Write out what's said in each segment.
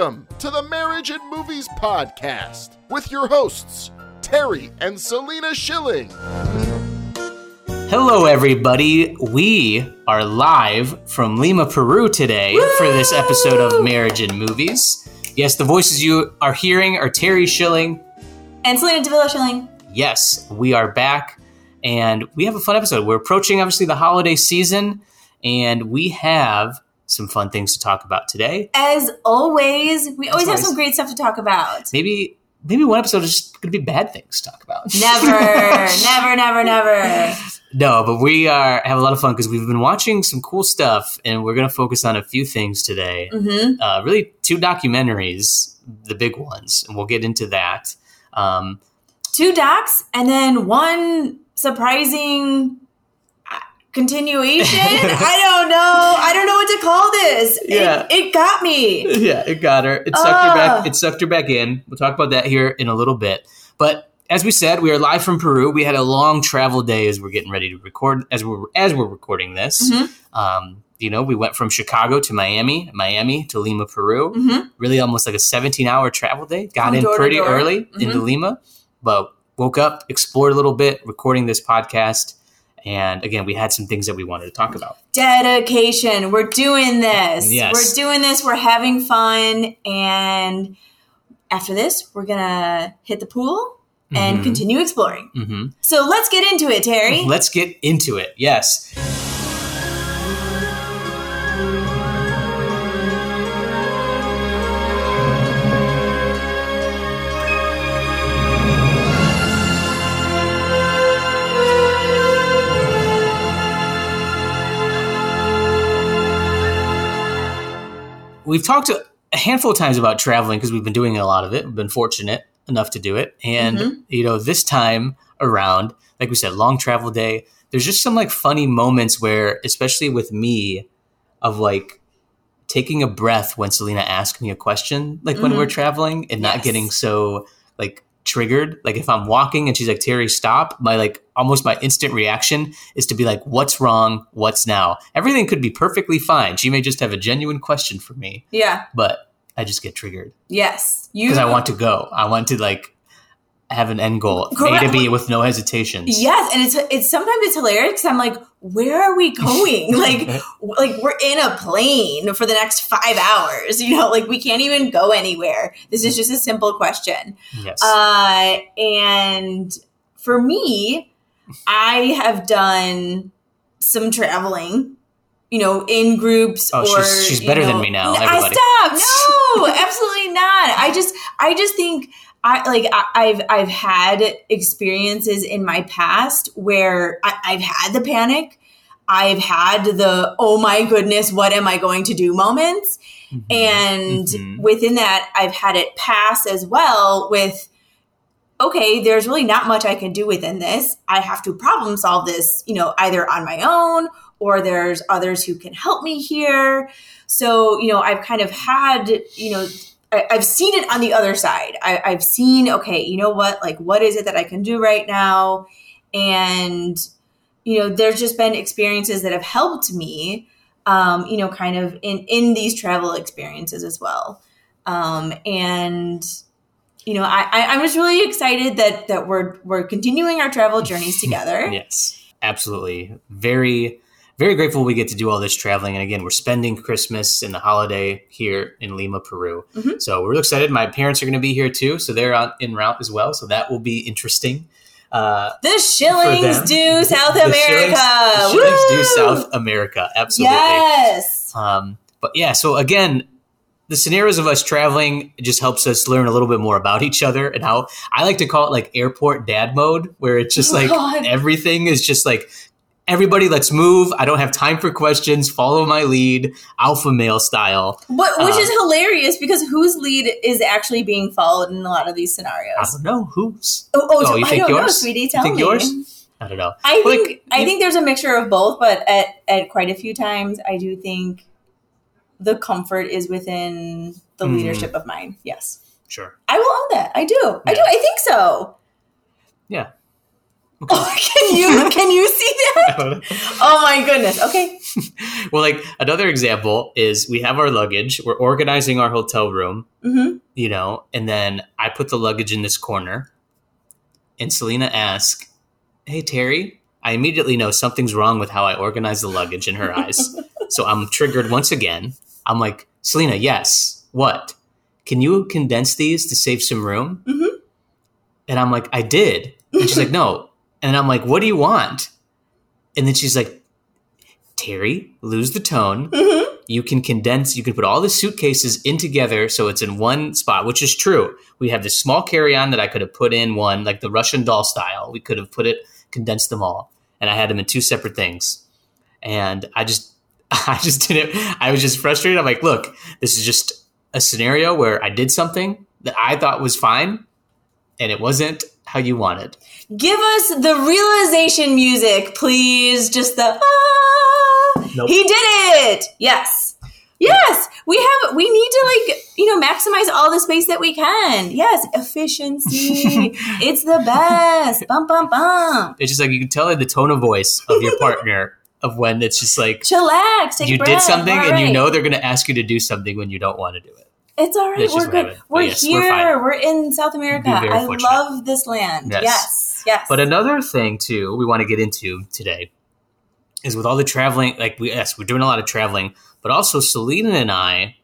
Welcome to the Marriage and Movies Podcast with your hosts, Terry and Selena Schilling. Hello, everybody. We are live from Lima, Peru today for this episode of Marriage and Movies. Yes, the voices you are hearing are Terry Schilling. And Selena Davila Schilling. Yes, we are back and we have a fun episode. We're approaching, obviously, the holiday season and we have some fun things to talk about today. As always, we always have some great stuff to talk about. Maybe maybe one episode is just going to be bad things to talk about. Never, never, never, never. No, but we are have a lot of fun because we've been watching some cool stuff, and we're going to focus on a few things today. hmm Uh, really, two documentaries, the big ones, and we'll get into that. Um, Two docs, and then one surprising continuation. I don't know. I don't know what to call this. Yeah. it, got me. yeah, it got her. It sucked her back. Ah. It sucked her back in. We'll talk about that here in a little bit. But as we said, we are live from Peru. We had a long travel day as we're getting ready to record. As we're as we're recording this, Mhm. um, you know, we went from Chicago to Miami, Miami to Lima, Peru. hmm Really, almost like a 17 hour travel day. Got From in pretty early Mhm. into Lima, but woke up, explored a little bit, recording this podcast. And again, we had some things that we wanted to talk about. Dedication. We're doing this. Yes. We're doing this. We're having fun. And after this, we're going to hit the pool and Mhm. continue exploring. hmm So let's get into it, Terry. Let's get into it. Yes. We've talked a handful of times about traveling because we've been doing a lot of it. We've been fortunate enough to do it. And, Mhm. you know, this time around, like we said, long travel day, there's just some like funny moments where, especially with me, of like taking a breath when Selena asks me a question, like when Mhm. we're traveling and not getting so like triggered. Like if I'm walking and she's like, Terry, stop, my like almost my instant reaction is to be like, what's wrong? What's now? Everything could be perfectly fine. She may just have a genuine question for me, Yeah. but I just get triggered Yes. Because I want to go. I want to like have an end goal, A to B with no hesitation. Yes, and it's it's sometimes it's hilarious because I'm like, where are we going? like, like we're in a plane for the next five hours. You know, like we can't even go anywhere. This is just a simple question. Yes. Uh, and for me, I have done some traveling. You know, in groups Oh, or she's- she's you better than me now, N- everybody. I stop. No, absolutely not. I just, I just think I like I, I've I've had experiences in my past where I, I've had the panic. I've had the oh my goodness, what am I going to do moments. Mhm. And Mhm. within that, I've had it pass as well with, okay, there's really not much I can do within this. I have to problem solve this, you know, either on my own or there's others who can help me here. So, you know, I've kind of had, you know, I, I've seen it on the other side. I, I've seen, okay, you know what? Like, what is it that I can do right now? And, you know, there's just been experiences that have helped me um, you know, kind of in in these travel experiences as well. Um, and you know, I, I I'm just really excited that that we're we're continuing our travel journeys together. Yes, absolutely. Very, very grateful we get to do all this traveling. And again, we're spending Christmas and the holiday here in Lima, Peru. Mhm. So we're really excited. My parents are going to be here too, so they're on en route as well. So that will be interesting. Uh, The Schillings do South the America. Schillings, the Schillings do South America. Absolutely. Yes. Um, but yeah, so again, the scenarios of us traveling just helps us learn a little bit more about each other and how I like to call it like airport dad mode, where it's just like God. everything is just like everybody, let's move. I don't have time for questions. Follow my lead, alpha male style. What, which Uh, is hilarious because whose lead is actually being followed in a lot of these scenarios I don't know who's. Oh, oh, Oh, you I think don't know, yours? sweetie. You Tell think me. yours? I don't know. I Well, think like, I you- think there's a mixture of both, but at, at quite a few times, I do think the comfort is within the Mhm. leadership of mine. Yes, Sure. I will own that. I do. I do. I think so. Yeah. Oh, can you can you see that? Oh my goodness. Okay. well, like another example is we have our luggage. We're organizing our hotel room, hmm you know, and then I put the luggage in this corner, and Selena asks, "Hey Terry," I immediately know something's wrong with how I organize the luggage in her eyes. So I'm triggered once again. I'm like, Selena, yes. What? Can you condense these to save some room? Mhm. And I'm like, I did. And she's like, no. And I'm like, what do you want? And then she's like, Terry, lose the tone. hmm You can condense, you can put all the suitcases in together so it's in one spot, which is true. We have this small carry on that I could have put in one, like the Russian doll style. We could have put it, condensed them all. And I had them in two separate things. And I just, I just didn't, I was just frustrated. I'm like, look, this is just a scenario where I did something that I thought was fine and it wasn't how you wanted. Give us the realization music, please. Just the ah. Nope. He did it. Yes. Yes. We have we need to like, you know, maximize all the space that we can. Yes, efficiency. it's the best. Bum bum bum. It's just like you can tell in the tone of voice of your partner of when it's just like Chillax. Take a you did something and you know they're going to ask you to do something when you don't want to do it. It's all right. We're good. We're yes, we're here. We're, in South America. I love this land. Yes. Yes. Yes. But another thing too we want to get into today is with all the traveling. Like we yes, we're doing a lot of traveling, but also Selena and I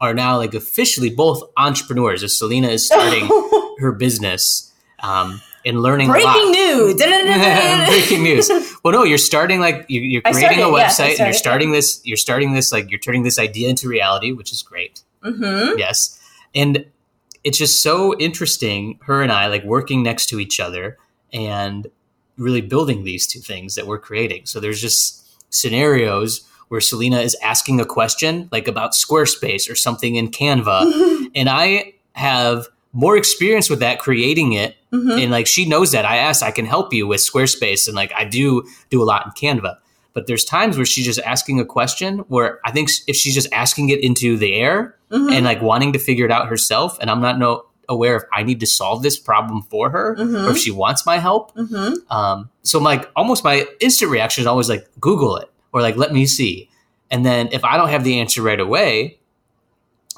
are now like officially both entrepreneurs. As Selena is starting her business um, and learning a. Breaking news. Breaking news. Well, no, you're starting like you're, you're creating a started, I website and you're starting this. You're starting this like you're turning this idea into reality, which is great. hmm Yes. And it's just so interesting, her and I, like working next to each other and really building these two things that we're creating. So there's just scenarios where Selena is asking a question like about Squarespace or something in Canva. and I have more experience with that creating it. Hmm And like she knows that. I asked, I can help you with Squarespace. And like I do do a lot in Canva. But there's times where she's just asking a question where I think if she's just asking it into the air, hmm and like wanting to figure it out herself and i'm not no aware if i need to solve this problem for her Mhm. or if she wants my help hmm um, so like almost my instant reaction is always like google it or like let me see and then if i don't have the answer right away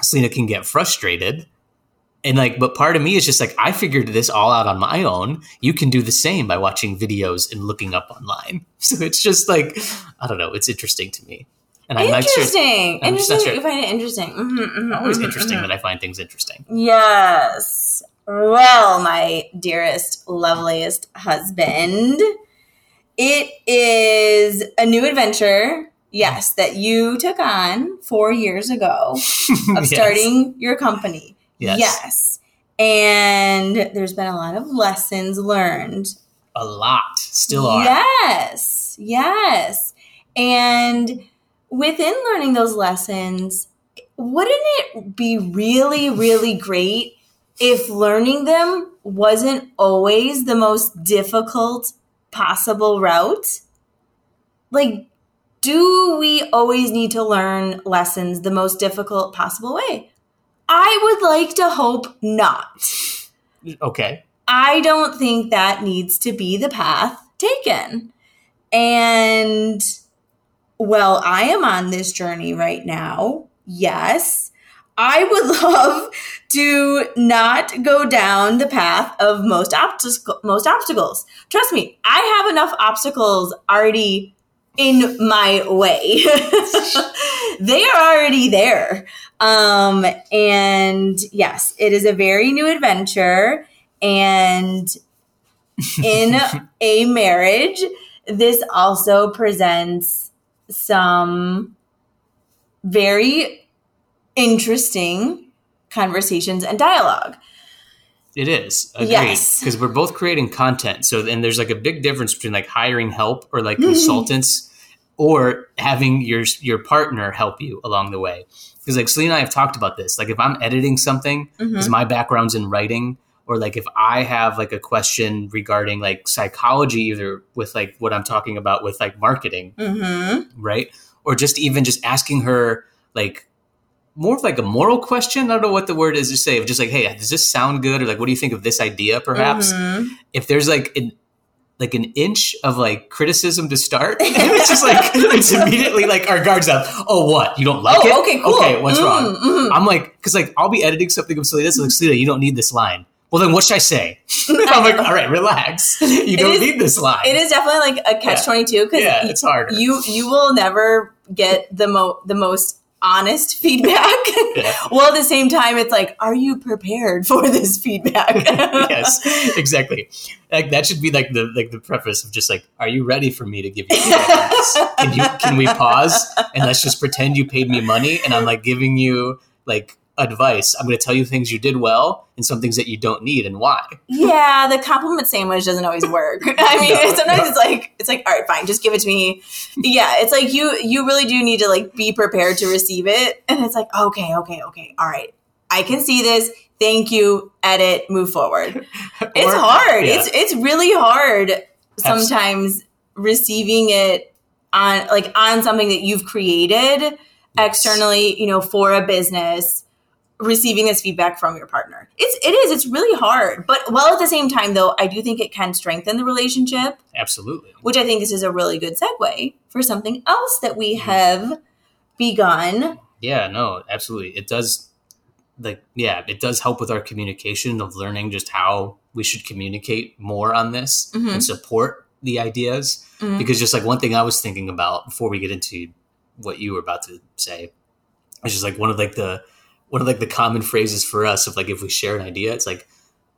selena can get frustrated and like but part of me is just like i figured this all out on my own you can do the same by watching videos and looking up online so it's just like i don't know it's interesting to me and i'm not sure Interesting. I'm interesting. sure. You find it interesting. Mhm, mhm, always mhm, interesting that i find things interesting Yes. Well, my dearest, loveliest husband, it is a new adventure. Yes, that you took on four years ago of Yes. starting your company. Yes. Yes. And there's been a lot of lessons learned. a lot still are Yes. Yes. And within learning those lessons, wouldn't it be really, really great if learning them wasn't always the most difficult possible route? Like, do we always need to learn lessons the most difficult possible way? I would like to hope not. okay I don't think that needs to be the path taken. And well, I am on this journey right now. Yes. I would love to not go down the path of most obstac- most obstacles. Trust me, I have enough obstacles already in my way. they are already there. Um and yes, it is a very new adventure and in a marriage, this also presents some very interesting conversations and dialogue. It is agreed Yes. because we're both creating content so and there's like a big difference between like hiring help or like consultants or having your your partner help you along the way because like Selena and I have talked about this like if I'm editing something because my background's in writing or like if I have like a question regarding like psychology either with like what I'm talking about with like marketing Mm-hmm. right? Or just even just asking her like more of like a moral question. I don't know what the word is to say. Of just like, hey, does this sound good? Or like, what do you think of this idea? Perhaps Mhm. if there's like an like an inch of like criticism to start. And it's just like it's immediately like our guards up. Oh, what? You don't like Oh, it? okay, cool. Okay, what's Mm, wrong? mhm. I'm like, because like I'll be editing something of Selena. So like, Selena, you don't need this line. Well, then what should I say? I'm like, all right, relax. You don't is- need this line. It is definitely like a catch twenty two because Yeah, it's harder. you you will never get the mo the most honest feedback. Yeah. well, at the same time, it's like, are you prepared for this feedback? yes, exactly. Like that should be like the like the preface of just like, are you ready for me to give you feedback? Can you can we pause and let's just pretend you paid me money and I'm like giving you like advice. I'm going to tell you things you did well and some things that you don't need and why. yeah, the compliment sandwich doesn't always work. I mean, No, sometimes no. it's like it's like, all right, fine, just give it to me. Yeah, it's like you you really do need to like be prepared to receive it, and it's like, okay, okay, okay, all right, I can see this. Thank you. Edit. Move forward. It's Or- hard. yeah. It's it's really hard sometimes receiving it on like on something that you've created externally, you know, for a business, receiving this feedback from your partner. It's it is, it's really hard. But while at the same time though, I do think it can strengthen the relationship, Absolutely. which I think this is a really good segue for something else that we have begun. Yeah, no, absolutely. It does like yeah, it does help with our communication of learning just how we should communicate more on this Mhm. and support the ideas. Mhm. Because just like one thing I was thinking about before we get into what you were about to say, it's just like one of like the one of like the common phrases for us of like if we share an idea, it's like,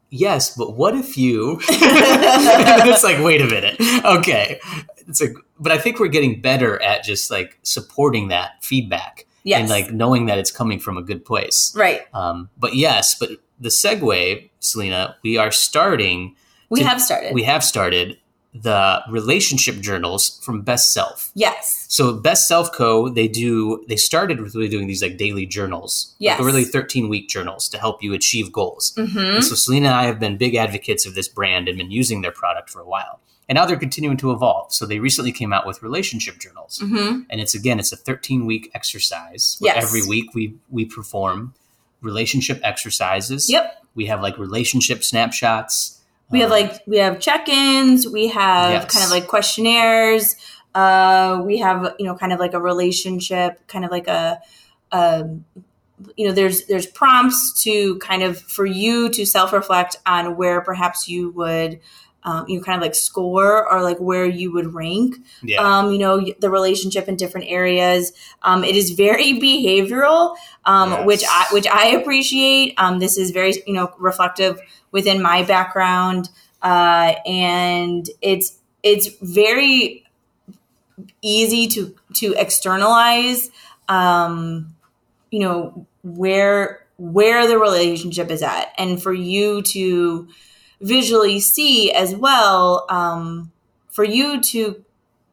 yes, but what if you it's like, wait a minute. Okay. It's like but I think we're getting better at just like supporting that feedback Yes. and like knowing that it's coming from a good place. right. Um, but yes, but the segue, Selena, we are starting. We to- have started. We have started the relationship journals from Best Self. yes. So Best Self Co. They do. They started with really doing these like daily journals. Yes. Like really thirteen week journals to help you achieve goals. hmm And so Selena and I have been big advocates of this brand and been using their product for a while. And now they're continuing to evolve. So they recently came out with relationship journals hmm and it's again it's a 13 week exercise where Yes. every week we we perform relationship exercises Yep. we have like relationship snapshots We have like we have check-ins, we have Yes. kind of like questionnaires, uh, we have you know kind of like a relationship, kind of like a, um, you know there's there's prompts to kind of for you to self-reflect on where perhaps you would um, you know kind of like score or like where you would rank yeah. um, you know the relationship in different areas. Um, it is very behavioral um, Yes. which i which i appreciate. Um, this is very you know reflective within my background uh, and it's it's very easy to to externalize um, you know where where the relationship is at. And for you to visually see as well um, for you to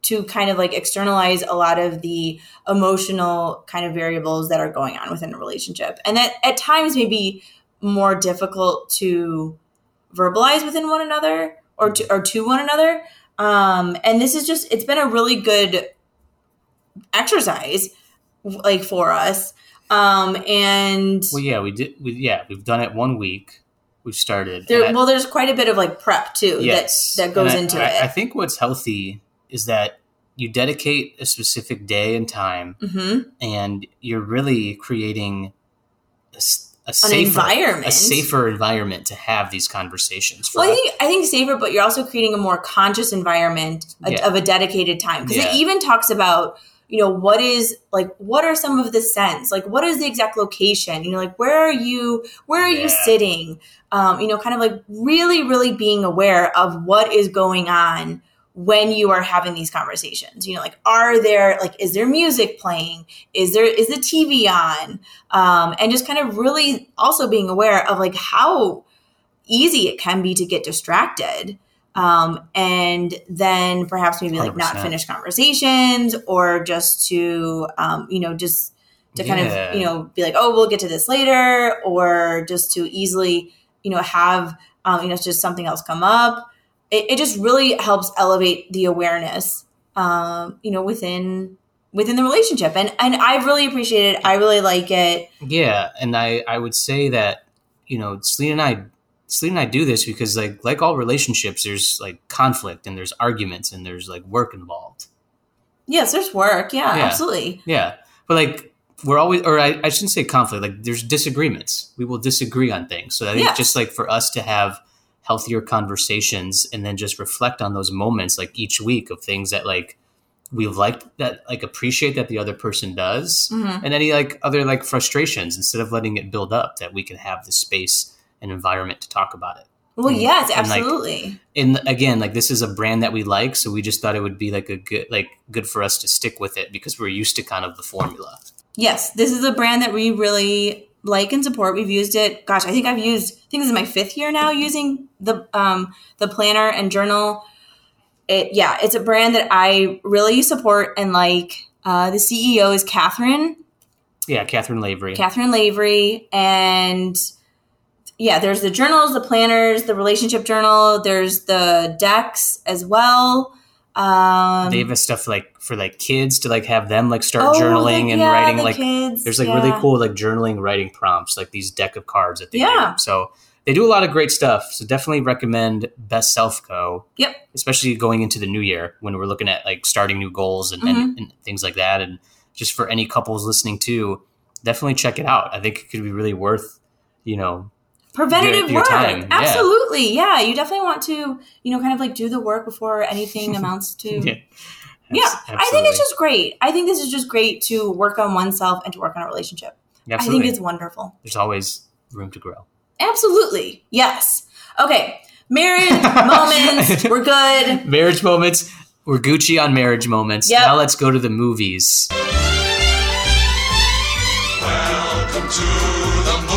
to kind of like externalize a lot of the emotional kind of variables that are going on within a relationship. And that at times may be more difficult to verbalize within one another or to, or to one another. Um, and this is just it's been a really good exercise like for us. Um, and well yeah we did we, yeah we've done it one week we've started. There, I- well there's quite a bit of like prep too yes that that goes I- into I, it. I think what's healthy is that you dedicate a specific day and time hmm and you're really creating a, a an safer environment. a safer environment to have these conversations for Well, I think I think safer, but you're also creating a more conscious environment Yeah. of a dedicated time. Because Yeah. it even talks about you know what is like what are some of the scents? Like what is the exact location? You know like where are you where are you sitting? Um, you know kind of like really really being aware of what is going on when you are having these conversations. You know like are there like is there music playing? Is there is the tv on? Um, and just kind of really also being aware of like how easy it can be to get distracted um, and then perhaps maybe like not 100%. finish conversations or just to um, you know just to kind Yeah. of you know be like oh we'll get to this later or just to easily you know have um, you know just something else come up it, it just really helps elevate the awareness um, you know within within the relationship and and i really appreciate it i really like it Yeah, and I I would say that you know Selena and I Celine and I do this because like like all relationships, there's like conflict and there's arguments and there's like work involved. Yes, there's work. Yeah, Yeah. absolutely. Yeah. But like we're always or I, I shouldn't say conflict, like there's disagreements. We will disagree on things. So I think just like for us to have healthier conversations and then just reflect on those moments like each week of things that like we've liked that like appreciate that the other person does Mhm. and any like other like frustrations instead of letting it build up that we can have the space and environment to talk about it Well, Mm. yes, And, like, absolutely. and again like this is a brand that we like so we just thought it would be like a good like good for us to stick with it because we're used to kind of the formula Yes, this is a brand that we really like and support. We've used it. Gosh, I think I've used. I think this is my fifth year now using the um, the planner and journal. It yeah, it's a brand that I really support and like. Uh, the CEO is Cathryn yeah cathryn lavery Cathryn Lavery, and yeah, there's the journals, the planners, the relationship journal. There's the decks as well. Um, they have stuff like for like kids to like have them like start oh, journaling the- and yeah, writing the like kids, there's like yeah. really cool like journaling writing prompts like these deck of cards that they Yeah. do so they do a lot of great stuff so definitely recommend best self co Yep. especially going into the new year when we're looking at like starting new goals and, Mm-hmm. and, and things like that and just for any couples listening too definitely check it out i think it could be really worth you know preventative your work. time, absolutely yeah. you definitely want to you know kind of like do the work before anything amounts to yeah, yeah. I think it's just great. I think this is just great to work on oneself and to work on a relationship. I think it's wonderful. There's always room to grow. Absolutely yes. Okay marriage moments we're good. Marriage moments we're gucci on marriage moments. Yep. now let's go to the movies. Welcome to the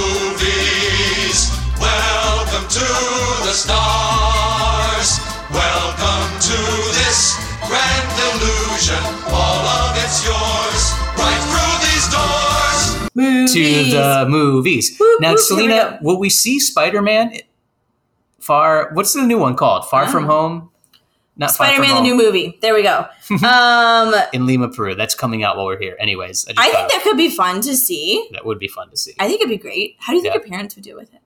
illusion. All of it's yours. Right through these doors. movies. to the movies. Whoop, now, whoop, here we Selena, will we see Spider Man? Far. What's the new one called? Far from Ah. Home. Not spider-man the new movie there we go um in Lima, Peru. That's coming out while we're here. Anyways, I, just i think that could be fun to see that would be fun to see. i think it'd be great how do you think Yeah. your parents would do with it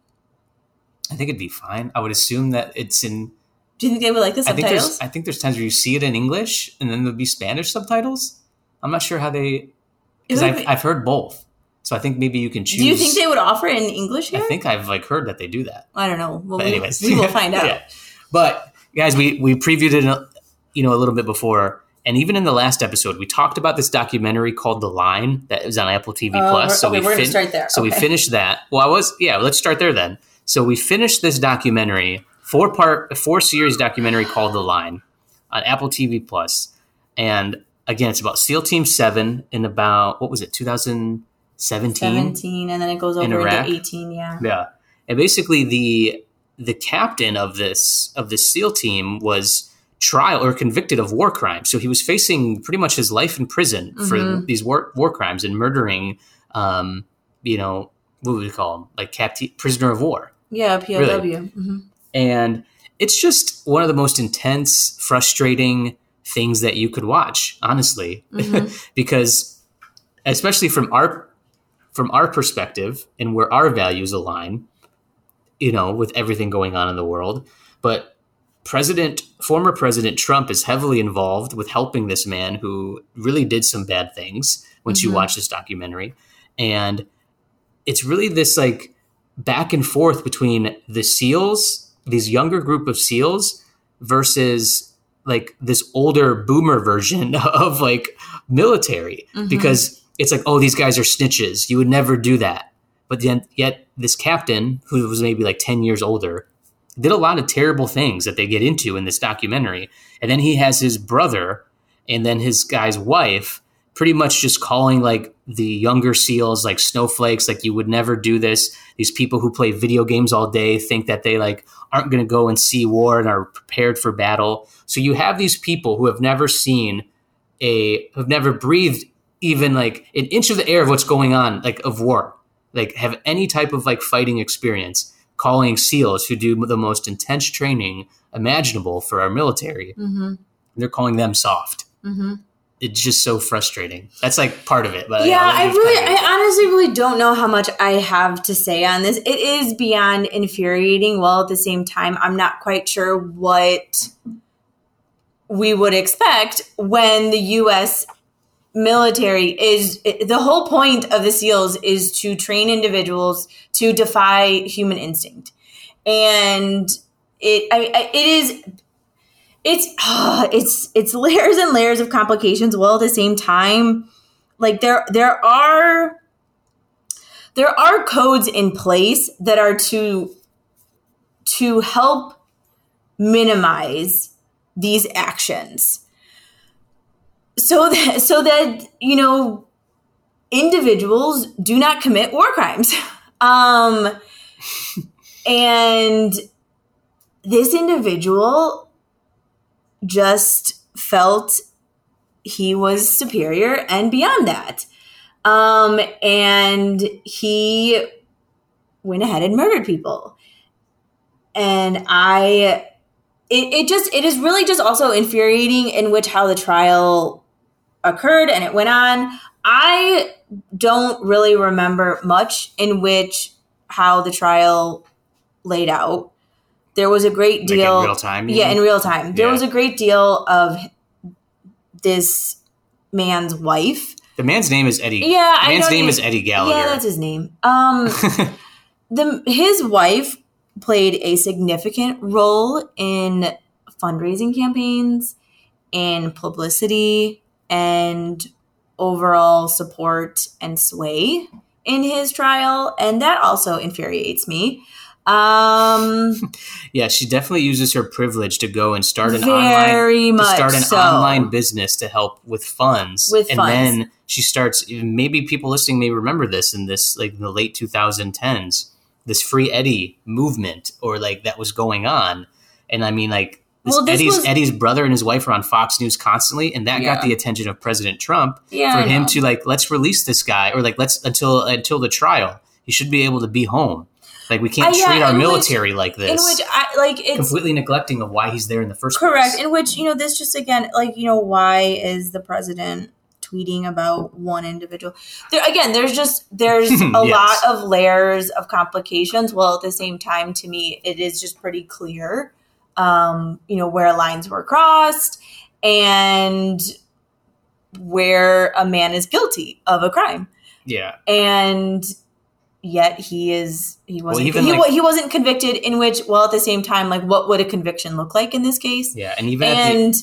I think it'd be fine. I would assume that it's in. Do you think they would like the I think subtitles there's. I think there's times where you see it in English and then there'll be Spanish subtitles. I'm not sure how they. Because I've, be- I've heard both, so I think maybe you can choose. do you think they would offer it in english here I think I've like heard that they do that. I don't know. Well, But we- anyways, we, will find out. Yeah. But guys, we we previewed it, uh, you know, a little bit before, and even in the last episode, we talked about this documentary called The Line that was on Apple TV Oh, Plus. we're- okay, we we're gonna start there. So we finished that. Well, I was yeah. Let's start there then. So we finished this documentary, four part, four series documentary called The Line on Apple TV Plus, and again, it's about SEAL Team Seven in about what was it, 2017? 17, and then it goes over into 18, yeah. Yeah, and basically the the captain of this of this SEAL team was trial or convicted of war crimes. So he was facing pretty much his life in prison for Mhm. these war war crimes and murdering, um, you know, what would we call them, like capti- prisoner of war. Yeah, POW. Mhm. And it's just one of the most intense, frustrating things that you could watch, honestly, Mhm. because especially from our from our perspective and where our values align, you know, with everything going on in the world, but President former President Trump is heavily involved with helping this man who really did some bad things once you Mhm. watch this documentary. And it's really this like back and forth between the SEALs, these younger group of SEALs, versus like this older boomer version of like military Mhm. because it's like, oh, these guys are snitches. You would never do that. But then, yet, this captain, who was maybe like 10 years older, did a lot of terrible things that they get into in this documentary. And then he has his brother and then his guy's wife pretty much just calling like the younger SEALs like snowflakes, like you would never do this. These people who play video games all day think that they like aren't going to go and see war and are prepared for battle. So you have these people who have never seen a, have never breathed even like an inch of the air of what's going on, like of war, like have any type of like fighting experience, calling SEALs who do the most intense training imaginable for our military. Mhm. They're calling them soft. Mhm. It's just so frustrating. That's like part of it. But yeah, I really, I honestly really don't know how much I have to say on this. It is beyond infuriating. While at the same time, I'm not quite sure what we would expect when the U.S. military is. The whole point of the SEALs is to train individuals to defy human instinct, and it, I, I, it is it's it's it's layers and layers of complications while at the same time like there there are there are codes in place that are to to help minimize these actions. So that so that you know individuals do not commit war crimes. Um and this individual just felt he was superior and beyond that. Um, and he went ahead and murdered people. And I, it, it just, it is really just also infuriating in which how the trial occurred and it went on. I don't really remember much in which how the trial laid out. There was a great Like in deal. real time, Yeah, mean? in real time. There Yeah. was a great deal of this man's wife. the man's name is Eddie. Yeah, the man's name you- is Eddie Gallagher. Yeah, that's his name. Um, the his wife played a significant role in fundraising campaigns, in publicity, and overall support and sway in his trial, and that also infuriates me. Um, yeah, she definitely uses her privilege to go and start an online to start an so. online business to help with funds. With and funds. then she starts maybe people listening may remember this in this like in the late 2010s, this free Eddie movement or like that was going on. And I mean like this Well, Eddie's was- Eddie's brother and his wife are on Fox News constantly, and that got the attention of President Trump Yeah, for him to like let's release this guy or like let's until until the trial. He should be able to be home. Like we can't Uh, yeah, treat our in which- military like this. in which I like it's completely neglecting of why he's there in the first correct place. in which you know this just again like you know why is the president tweeting about one individual there again there's just there's a Yes. lot of layers of complications while at the same time to me it is just pretty clear um you know where lines were crossed and where a man is guilty of a crime Yeah. and yet he is he wasn't even, he, like- he wasn't convicted in which well at the same time like what would a conviction look like in this case? Yeah. And even at the, and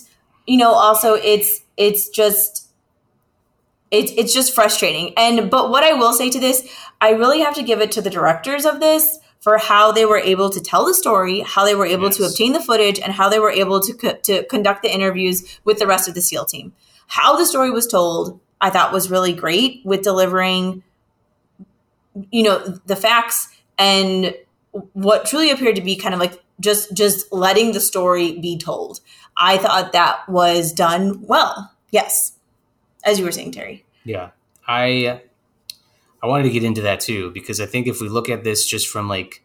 you know also it's it's just it's it's just frustrating. And but what i will say to this i really have to give it to the directors of this for how they were able to tell the story how they were able to obtain the footage and how they were able to co- to conduct the interviews with the rest of the seal team. How the story was told i thought was really great with delivering you know the facts and what truly appeared to be kind of like just just letting the story be told. I thought that was done well. Yes. As you were saying terry. Yeah, I I wanted to get into that too because I think if we look at this just from like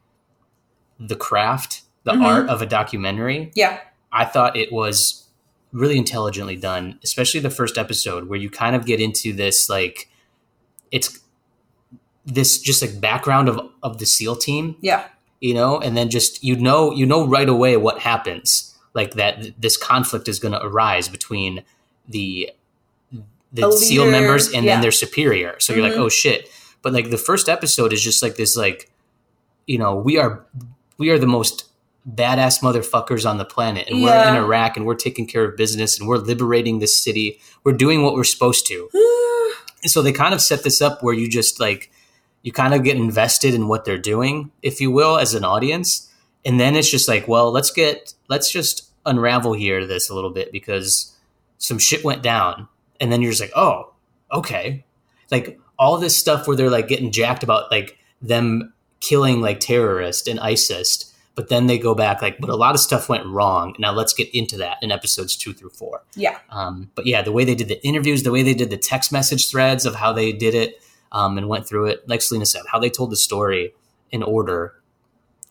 the craft, the Mhm. art of a documentary, yeah. I thought it was really intelligently done, especially the first episode where you kind of get into this like it's this just like background of of the SEAL team, yeah you know, and then just you know you know right away what happens, like that th- this conflict is going to arise between the the A SEAL members and yeah. then their superior. So you're like, Mhm. oh shit! But like the first episode is just like this, like you know, we are we are the most badass motherfuckers on the planet, and we're in Iraq, and we're taking care of business, and we're liberating this city. We're doing what we're supposed to. So they kind of set this up where you just like you kind of get invested in what they're doing, if you will, as an audience. And then it's just like, well, let's get let's just unravel here this a little bit because some shit went down. And then you're just like, oh, okay. Like all this stuff where they're like getting jacked about like them killing like terrorists and ISIS, but then they go back like, but a lot of stuff went wrong. Now let's get into that in episodes two through four. yeah Um, but yeah, the way they did the interviews, the way they did the text message threads of how they did it um, and went through it, like Selena said, how they told the story in order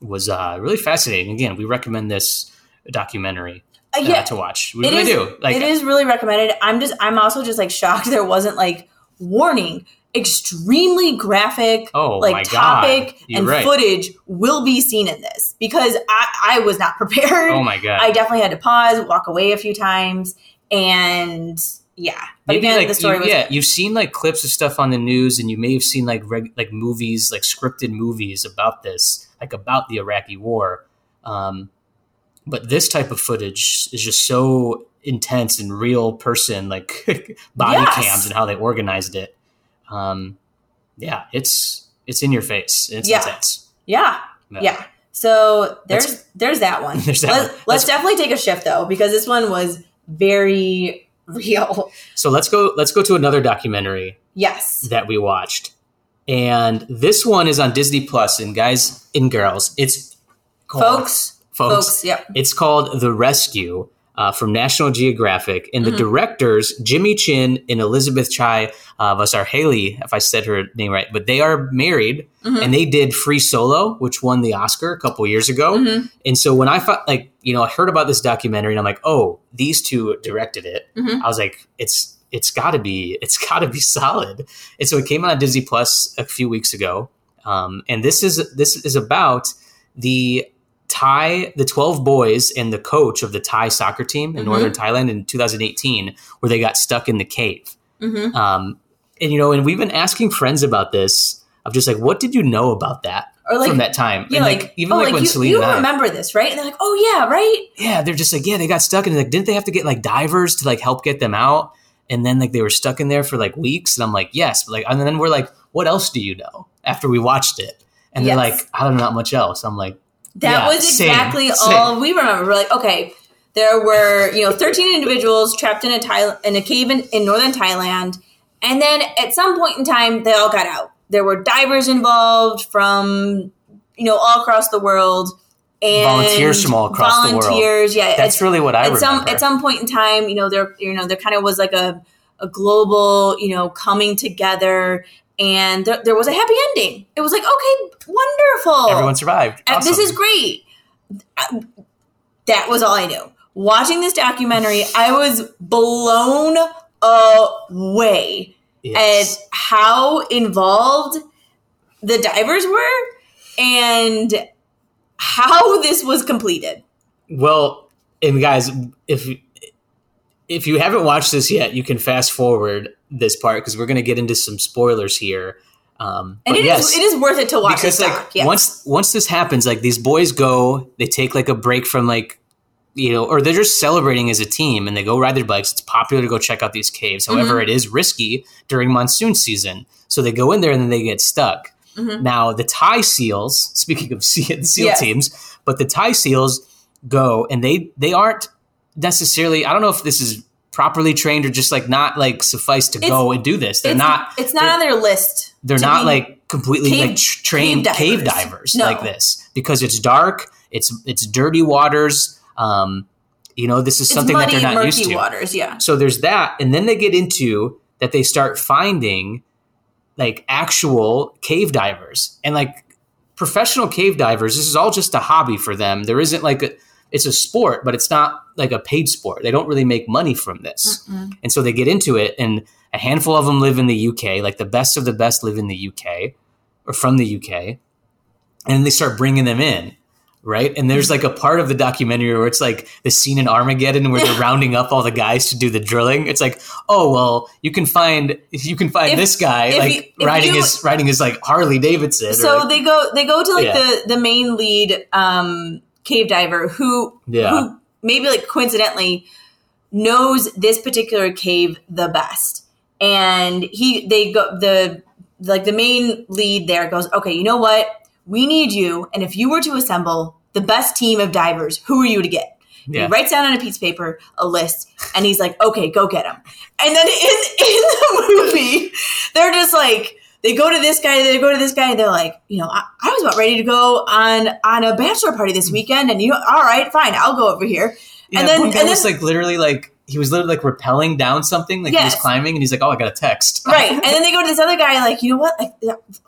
was uh, really fascinating. Again, we recommend this documentary. uh, yeah, to watch. We really is- do. Like it is really recommended. I'm just I'm also just like shocked there wasn't like warning extremely graphic Oh, like topic and right. footage will be seen in this because I I was not prepared. Oh my god. I definitely had to pause, walk away a few times, and yeah. But Maybe again, like the story you, was yeah, you've seen like clips of stuff on the news, and you may have seen like reg- like movies, like scripted movies about this, like about the Iraqi War. Um, but this type of footage is just so intense and real person, like body Yes. cams and how they organized it. Um, yeah, it's it's in your face. It's Yeah. intense. yeah. Yeah. Yeah. So there's That's- there's that one. There's that Let, one. Let's Let's- definitely take a shift though because this one was very real. So let's go. Let's go to another documentary Yes. that we watched. And this one is on Disney Plus. And guys and girls, it's called, Folks, folks, folks, yep. it's called The Rescue uh, from National Geographic. And the Mhm. directors, Jimmy Chin and Elizabeth Chai uh, Vasarhelyi, if I said her name right, but they are married Mhm. and they did Free Solo, which won the Oscar a couple years ago. Mhm. And so when I thought, like, you know, I heard about this documentary and I'm like, oh, these two directed it. Mhm. I was like, it's it's got to be it's got to be solid. And so it came out on Disney Plus a few weeks ago. Um, and this is this is about the Thai, the twelve boys and the coach of the Thai soccer team in Mhm. northern Thailand in 2018, where they got stuck in the cave. Mhm. Um, and you know, and we've been asking friends about this of just like, what did you know about that Or like from that time? Yeah, and like, even oh, like, like when you, Selena you I- remember this, right? And they're like, oh yeah, right. yeah, they're just like, yeah, they got stuck and like, didn't they have to get like divers to like help get them out? And then like they were stuck in there for like weeks. And I'm like, yes, but like, and then we're like, what else do you know after we watched it? And they're like, I don't know, not much else. I'm like, That Yeah, was exactly same. all we remember. We're like, okay, there were you know 13 individuals trapped in a Thai- in a cave in, in northern Thailand, and then at some point in time, they all got out. There were divers involved from you know all across the world. And Volunteers from all across the world. volunteers, yeah. that's at, really what I at remember. some at some point in time, you know, there you know there kind of was like a a global you know coming together, and there, there was a happy ending. It was like okay, wonderful. Everyone survived. Uh, This is great. That was all I knew. Watching this documentary, I was blown away Yes. at how involved the divers were and how this was completed. Well, and guys, if if you haven't watched this yet, you can fast forward this part because we're going to get into some spoilers here. Um, And but it is yes, it is worth it to watch because this like. Yes. once once this happens, like these boys go, they take like a break from like you know, or they're just celebrating as a team and they go ride their bikes. It's popular to go check out these caves. However, Mm-hmm. it is risky during monsoon season, so they go in there and then they get stuck. Mhm. Now the Thai SEALs, speaking of SEAL, SEAL Yes. teams, but the Thai SEALs go and they they aren't necessarily. I don't know if this is properly trained or just like not like suffice to It's- go and do this. They're it's not. it's not on their list. They're not like completely cave- like tr- trained cave cave divers. divers, No. like this because it's dark. It's it's dirty waters. Um, you know, this is it's something that they're not used to. waters, yeah. So there's that, and then they get into that they start finding like actual cave divers and like professional cave divers. This is all just a hobby for them. There isn't like a it's a sport, but it's not like a paid sport. They don't really make money from this. Mm-mm. And so they get into it, and a handful of them live in the UK. Like the best of the best live in the UK or from the UK. And they start bringing them in, right? And there's like a part of the documentary where it's like the scene in Armageddon where they're rounding up all the guys to do the drilling. It's like, oh well, you can find you can find If- this guy like you- riding you- his riding his like Harley Davidson. So like- they go they go to like Yeah. the the main lead um cave diver who Yeah. who maybe like coincidentally knows this particular cave the best. And he they go the like the main lead there goes, "Okay, you know what? We need you and if you were to assemble the best team of divers, who are you to get?" Yeah. He writes down on a piece of paper a list, and he's like, "Okay, go get him." And then in in the movie, they're just like, they go to this guy, they go to this guy, and they're like, you know, I, I was about ready to go on on a bachelor party this weekend, and you, all right, fine, I'll go over here. yeah, and then- and was then- like literally like he was literally like rappelling down something, like he was climbing, and he's like, "Oh, I got a text." right. And then they go to this other guy, like, you know what? Like,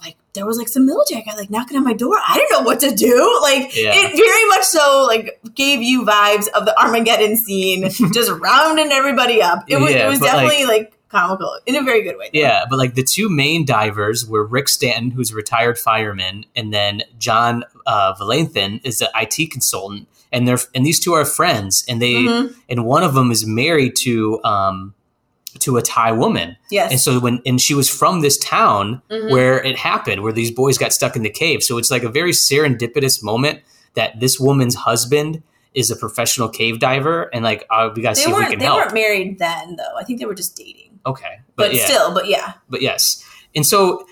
like there was like some military guy like knocking on my door. I didn't know what to do. Like, Yeah. it very much so like gave you vibes of the Armageddon scene, just rounding everybody up. It was, Yeah, it was but, like- definitely like, comical in a very good way. Yeah, but like the two main divers were Rick Stanton, who's a retired fireman, and then John uh, Volanthen is an IT consultant, and they're and these two are friends, and they Mhm. and one of them is married to um to a Thai woman, Yes. and so when and she was from this town Mhm. where it happened, where these boys got stuck in the cave, so it's like a very serendipitous moment that this woman's husband is a professional cave diver, and like uh, we gotta they see if we can they help. weren't married then though. I think they were just dating. Okay, But, yeah still, but yeah. but yes. And so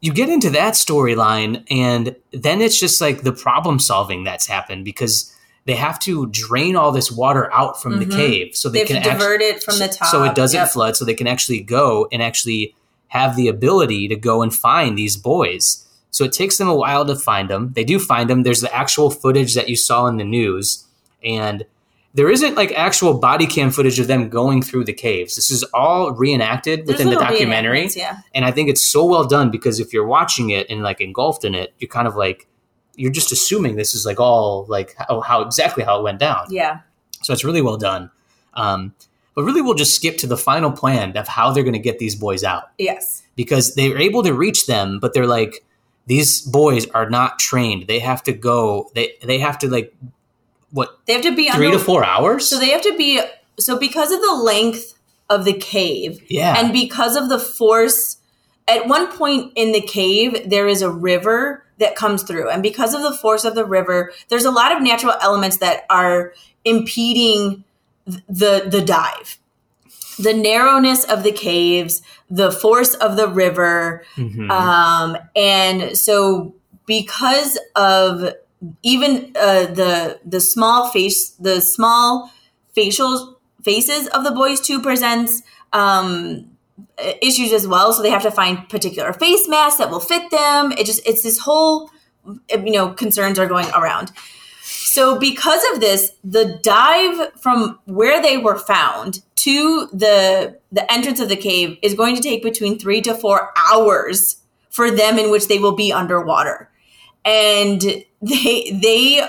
you get into that storyline, and then it's just like the problem solving that's happened because they have to drain all this water out from the Mhm. cave so They, they, can divert it from the top. so it doesn't Yep. flood, so they can actually go and actually have the ability to go and find these boys. So it takes them a while to find them. They do find them. There's the actual footage that you saw in the news, and there isn't like actual body cam footage of them going through the caves. This is all reenacted There's within the documentary Yeah. and I think it's so well done because if you're watching it and like engulfed in it, you're kind of like you're just assuming this is like all like how, how exactly how it went down. Yeah. So it's really well done. Um, but really, we'll just skip to the final plan of how they're going to get these boys out Yes. because they're able to reach them, but they're like these boys are not trained. They have to go. They they have to like what They have to be three under, to four hours. So they have to be so because of the length of the cave yeah, and because of the force at one point in the cave there is a river that comes through and because of the force of the river there's a lot of natural elements that are impeding the the dive the narrowness of the caves the force of the river Mhm. um, and so because of even uh, the the small face the small facial faces of the boys too presents um, issues as well. So they have to find particular face masks that will fit them. It just it's this whole you know concerns are going around. So because of this the dive from where they were found to the the entrance of the cave is going to take between 3 to 4 hours for them in which they will be underwater. And they they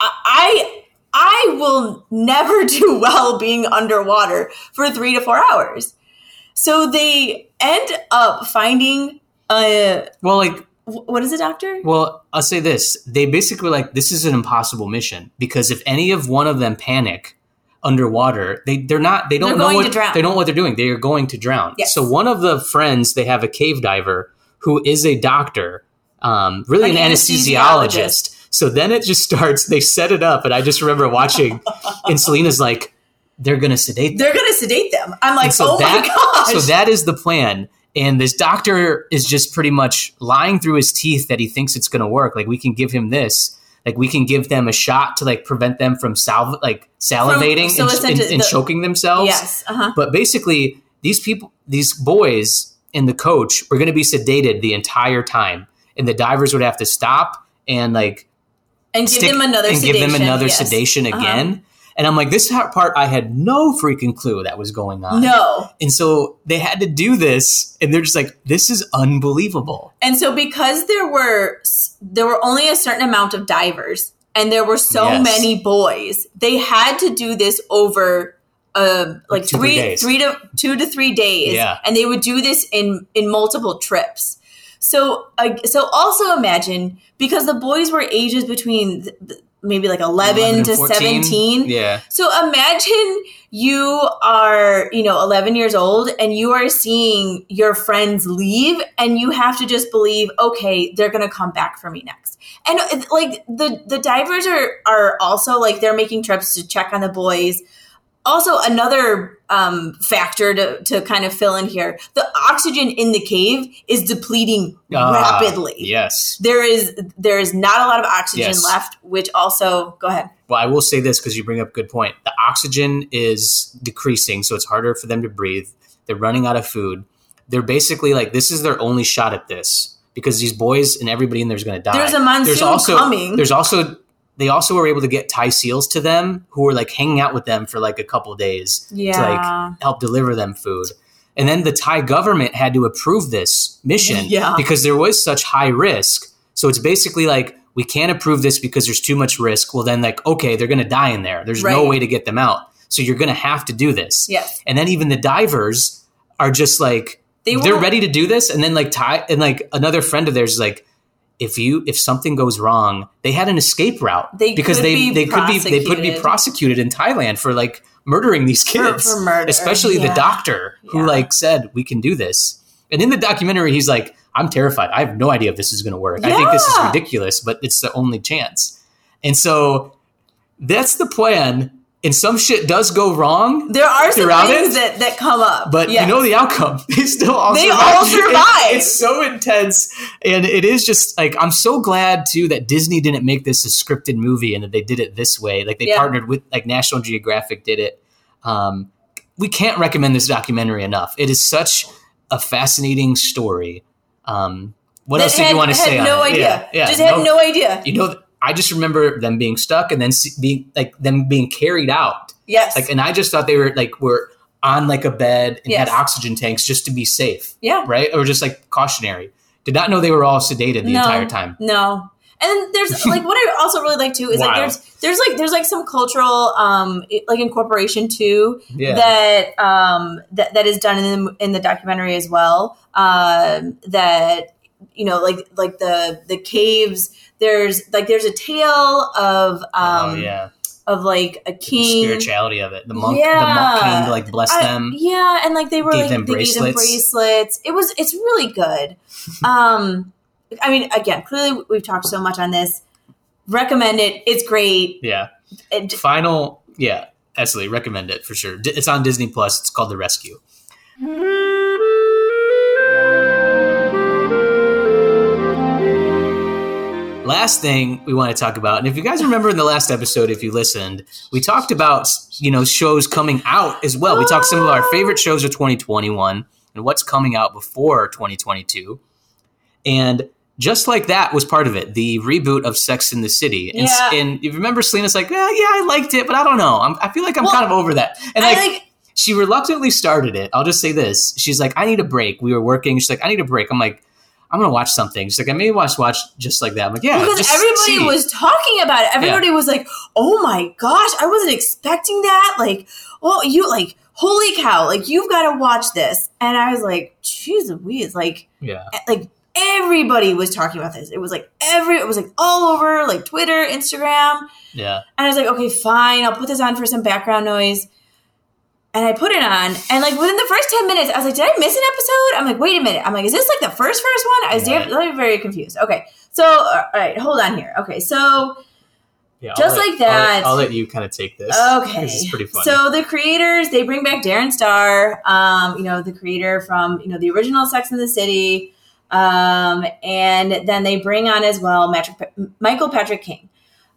I I will never do well being underwater for 3 to 4 hours so they end up finding a well, like what is it doctor Well, I'll say this. They basically like this is an impossible mission because if any of one of them panic underwater, they they're not they don't They're know what they don't know what they're doing. They are going to drown. Yes. So one of the friends they have a cave diver who is a doctor, um, really an an anesthesiologist. So then it just starts. They set it up, and I just remember watching, and Selena's like, "They're gonna sedate Them. they're going to sedate them i'm like and so oh that, my gosh So that is the plan. And this doctor is just pretty much lying through his teeth that he thinks it's going to work. Like we can give him this. Like we can give them a shot to like prevent them from sal- like salivating so and, and, and the- choking themselves. yes uh-huh But basically, these people, these boys and the coach were going to be sedated the entire time, and the divers would have to stop and like and give them another and sedation. give them another yes. sedation Uh-huh. again. And I'm like, this part I had no freaking clue that was going on. No. And so they had to do this, and they're just like, this is unbelievable. And so because there were there were only a certain amount of divers and there were so Yes. many boys, they had to do this over uh, like two, three three days. three to two to three days. Yeah. And they would do this in in multiple trips. So uh, so also imagine because the boys were ages between maybe like 11, 11 to 14. 17 Yeah. So imagine you are, you know, 11 years old and you are seeing your friends leave and you have to just believe, okay, they're going to come back for me next. And like the the divers are are also like they're making trips to check on the boys. Also another um, factor to, to kind of fill in here, the oxygen in the cave is depleting Ah, rapidly. Yes. There is there is not a lot of oxygen Yes. left, which also go ahead. Well, I will say this because you bring up a good point. The oxygen is decreasing, so it's harder for them to breathe. They're running out of food. They're basically like, this is their only shot at this because these boys and everybody in there is going to die. There's a monsoon also coming. There's also they also were able to get Thai seals to them who were like hanging out with them for like a couple days yeah. to like help deliver them food. And then the Thai government had to approve this mission Yeah. because there was such high risk. So it's basically like we can't approve this because there's too much risk. Well, then like okay, they're going to die in there. There's no way to get them out. So you're going to have to do this. Yes. And then even the divers are just like They they are ready to do this. And then like Thai and like another friend of theirs is like, if you if something goes wrong, they had an escape route They because they be they could be they could be prosecuted. prosecuted in Thailand for like murdering these kids, for murder, especially the doctor who Yeah. like said we can do this. And in the documentary, he's like, I'm terrified. I have no idea if this is going to work. I think this is ridiculous, but it's the only chance. And so that's the plan. And some shit does go wrong, There are some things it? that, that come up. but Yes. you know the outcome. They still all They survive. all It- survive. it's so intense, and it is just like I'm so glad too that Disney didn't make this a scripted movie and that they did it this way. Like they Yeah. partnered with like National Geographic did it. Um, we can't recommend this documentary enough. It is such a fascinating story. Um, what That else did you want to had say? on no it? idea. Yeah, yeah, Just had no idea. You know, I just remember them being stuck and then being like them being carried out. Yes. like and i just thought they were like were on like a bed and had oxygen tanks just to be safe. Yeah. right? Or just like cautionary. Did not know they were all sedated the No. entire time. No. And there's like what I also really like too is like there's there's like there's like some cultural um like incorporation too yeah. that um that, that is done in the in the documentary as well. Um that you know like like the the caves there's like there's a tale of um oh yeah of like a the king spirituality of it the monk the monk came to like bless I- them yeah, and like they were Gave like them they gave them bracelets. bracelets. It was it's really good. um, I mean, again, clearly we've talked so much on this. Recommend it. It's great. yeah It, final yeah absolutely recommend it for sure it's on disney plus it's called the rescue last thing we want to talk about and if you guys remember in the last episode if you listened we talked about you know shows coming out as well. We talked some of our favorite shows of 2021 and what's coming out before 2022 and just like that was part of it the reboot of sex in the city. And, Yeah. and you remember selena's like eh, yeah i liked it but i don't know. I'm, i feel like i'm Well, kind of over that. And I like, like she reluctantly started it. I'll just say this. She's like i need a break. We were working. She's like i need a break. I'm like i'm gonna watch something she's like i may watch watch just like that i'm like yeah because everybody see. was talking about it. Everybody was like, "Oh my gosh, I wasn't expecting that!" Like, "Oh, you like." Holy cow! Like you've got to watch this, and I was like, "Jeez Louise!" Like, yeah like everybody was talking about this. It was like every, it was like all over, like Twitter, Instagram. yeah And I was like, okay, fine, I'll put this on for some background noise. And I put it on, and like within the first 10 minutes, I was like, did I miss an episode? I'm like, wait a minute. I'm like, is this like the first first one? I was Right. very, very confused. Okay, so, all right, hold on here. Okay, so, yeah Just let- like that. I'll, I'll let you kind of take this okay. this is pretty funny So the creators, they bring back Darren Star, um, you know, the creator from, you know, the original Sex in the City. Um, and then they bring on as well Patrick, Michael Patrick King.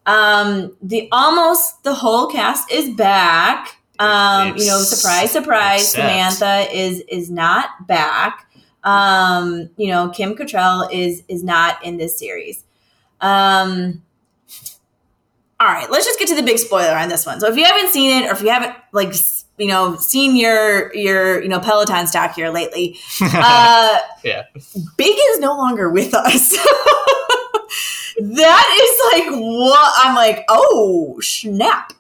Um, the almost the whole cast is back. Um, you know, surprise, surprise, Samantha is is not back. Um, you know, Kim Cattrall is is not in this series. Um, all right, let's just get to the big spoiler on this one. So if you haven't seen it, or if you haven't like you know seen your your you know Peloton stock here lately, uh, yeah Big is no longer with us. that is like what I'm like. Oh snap!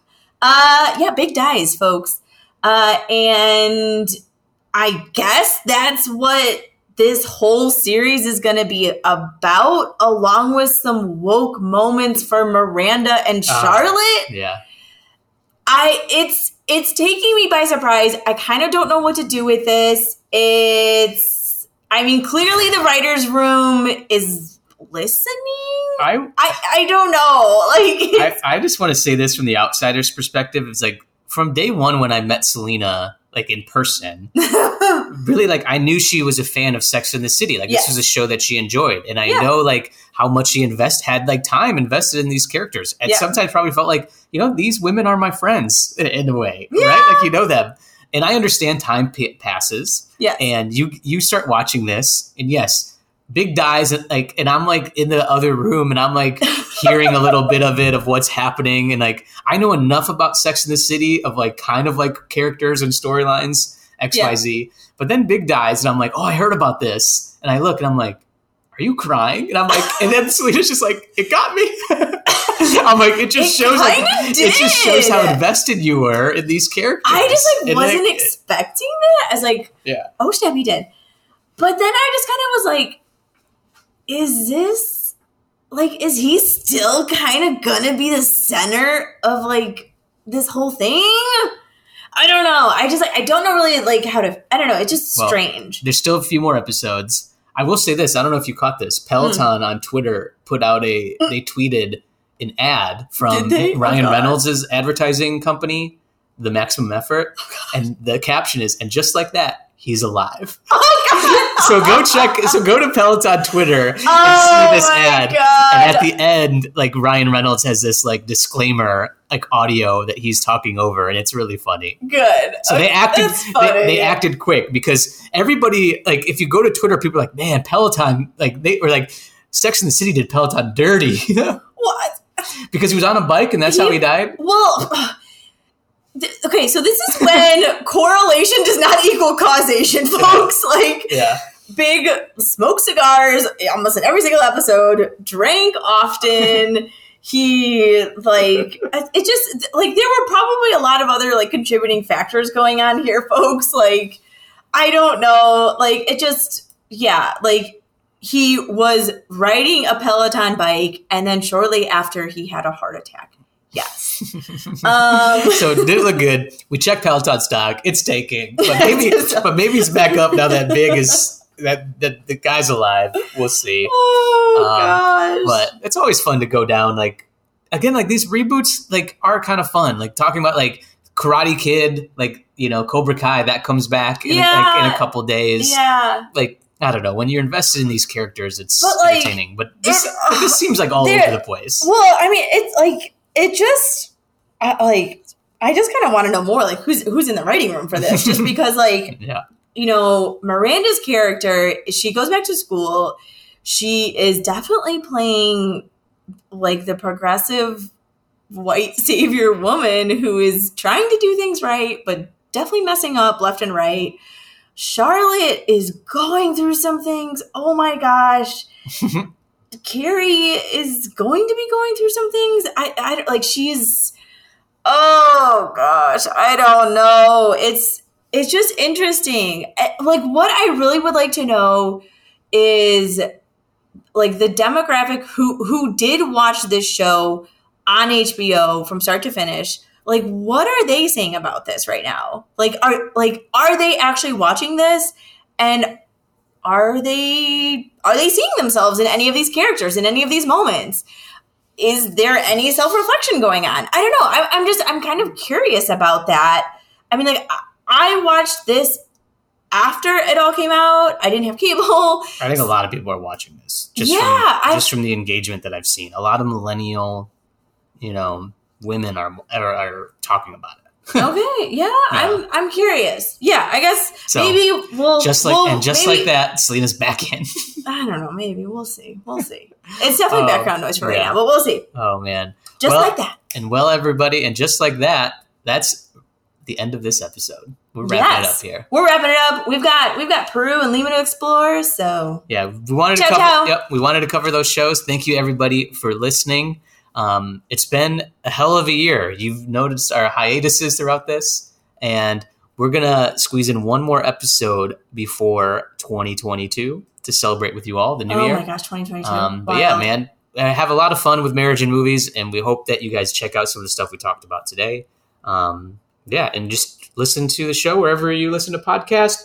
Uh, yeah, Big dies, folks. Uh, and I guess that's what this whole series is going to be about, along with some woke moments for Miranda and Uh, Charlotte. yeah I it's it's taking me by surprise. I kind of don't know what to do with this. It's I mean, clearly the writers' room is listening. i I I don't know. Like I, I just want to say this from the outsider's perspective. It's like from day one when I met Selena, like in person, really like I knew she was a fan of Sex in the City. Like Yes. this was a show that she enjoyed, and I Yeah. know like how much she invest had like time invested in these characters, and Yeah. sometimes probably felt like you know these women are my friends in, in a way, Yeah. right? Like you know them, and I understand time p- passes, Yeah, and you you start watching this, and yes. Big dies and like and I'm like in the other room and I'm like hearing a little bit of it of what's happening and like I know enough about Sex in the City of like kind of like characters and storylines XYZ. But then Big dies and I'm like, "Oh, I heard about this." And I look and I'm like, "Are you crying?" And I'm like and then Selena's just like, "It got me." I'm like, it just It shows like it just shows how invested you were in these characters. I just like And, wasn't expecting that. I was like, Yeah. oh snap, he did. But then I just kind of was like, is this like is he still kind of gonna be the center of like this whole thing? I don't know. I just like I don't know really like how to. I don't know. It's just Well, strange. There's still a few more episodes. I will say this. I don't know if you caught this. Peloton Hmm. on Twitter put out a. They tweeted an ad from? Oh, Ryan Reynolds' advertising company, The Maximum Effort, and the caption is, "And just like that, he's alive." Oh! So go check. So go to Peloton Twitter and Oh see this my ad. God. And at the end, like Ryan Reynolds has this like disclaimer, like audio that he's talking over, and it's really funny. Good. So they acted they, they acted quick because everybody like if you go to Twitter, people are like, man, Peloton like they were like Sex in the City did Peloton dirty What? because he was on a bike and that's how he died. Well, okay, so this is when correlation does not equal causation, folks. Like, Yeah. Big smoke cigars almost in every single episode, drank often. he, like, it just, like, there were probably a lot of other, like, contributing factors going on here, folks. Like, I don't know. Like, it just, yeah, like, he was riding a Peloton bike, and then shortly after, he had a heart attack. Yes. Um, So it did look good. We checked Peloton stock. It's taking, but maybe, but maybe it's back up now that big is that that the guy's alive. We'll see. oh Um, gosh. but it's always fun to go down like again like these reboots like are kind of fun like talking about like karate kid like you know cobra kai that comes back in, like, in a couple days yeah. like i don't know when you're invested in these characters it's But, like, entertaining but this, but this seems like all over the place Well, I mean, it's like it just I, like I just kind of want to know more like who's who's in the writing room for this just because like yeah you know, Miranda's character, she goes back to school. She is definitely playing like the progressive white savior woman who is trying to do things right, but definitely messing up left and right. Charlotte is going through some things. Oh my gosh. Carrie is going to be going through some things. I, I like she's oh gosh, I don't know. It's it's just interesting. Eh, Like what I really would like to know is like the demographic who who did watch this show on HBO from start to finish. Like what are they saying about this right now? Like are like are they actually watching this and are they are they seeing themselves in any of these characters in any of these moments? Is there any self reflection going on? I don't know. I, I'm just I'm kind of curious about that. I mean, like I, watched this after it all came out. I didn't have cable. i think a lot of people are watching this just Yeah, from, I- just from the engagement that i've seen a lot of millennial you know women are are, are talking about it Okay, yeah, I'm I'm curious. Yeah, I guess So, maybe we'll just like we'll- and just maybe- like that selena's back in I don't know. Maybe we'll see. We'll see. It's definitely Oh, background noise for right now, but we'll see. oh man Just Well, like that. And well, everybody, and just like that, that's the end of this episode. We're wrapping it up here. We're wrapping it up. We've got we've got Peru and Lima to explore. So Yeah, we wanted Ciao, to cover. ciao. Yep, we wanted to cover those shows. Thank you, everybody, for listening. Um, it's been a hell of a year. You've noticed our hiatuses throughout this, and we're gonna squeeze in one more episode before 2022 to celebrate with you all the new oh year. Oh my gosh, 2022. Um, but Wow. yeah, man, I have a lot of fun with marriage and movies, and we hope that you guys check out some of the stuff we talked about today. Um, yeah, and just listen to the show wherever you listen to podcasts.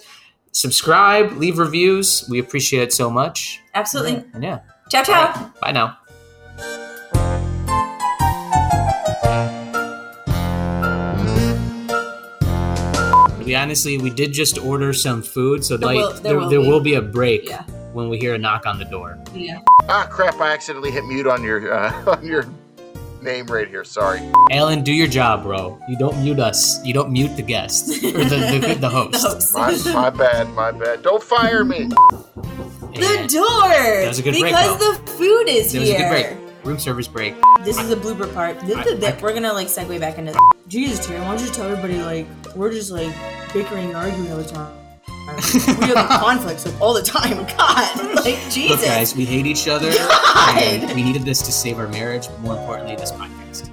Subscribe, leave reviews. We appreciate it so much. Absolutely. And yeah, Ciao ciao. bye now. We honestly, we did just order some food, so There like will- there there, will there be. will be a break Yeah. when we hear a knock on the door. Yeah. Ah, crap! I accidentally hit mute on your uh, on your name right here. Sorry. Alan, do your job, bro. You don't mute us. You don't mute the guests or the, the, the host. The host. My my bad. My bad. Don't fire me. The door. That was a good break, because the food is There was a here. good break. Room service break. This is the blooper part. This I- is the, I- we're gonna like segue back into. Jesus, Terry, why don't you tell everybody like we're just like bickering and arguing all the time we have the conflicts of all the time. God, hmm. like Jesus. Look, guys, we hate each other. we needed this to save our marriage. More importantly, this podcast.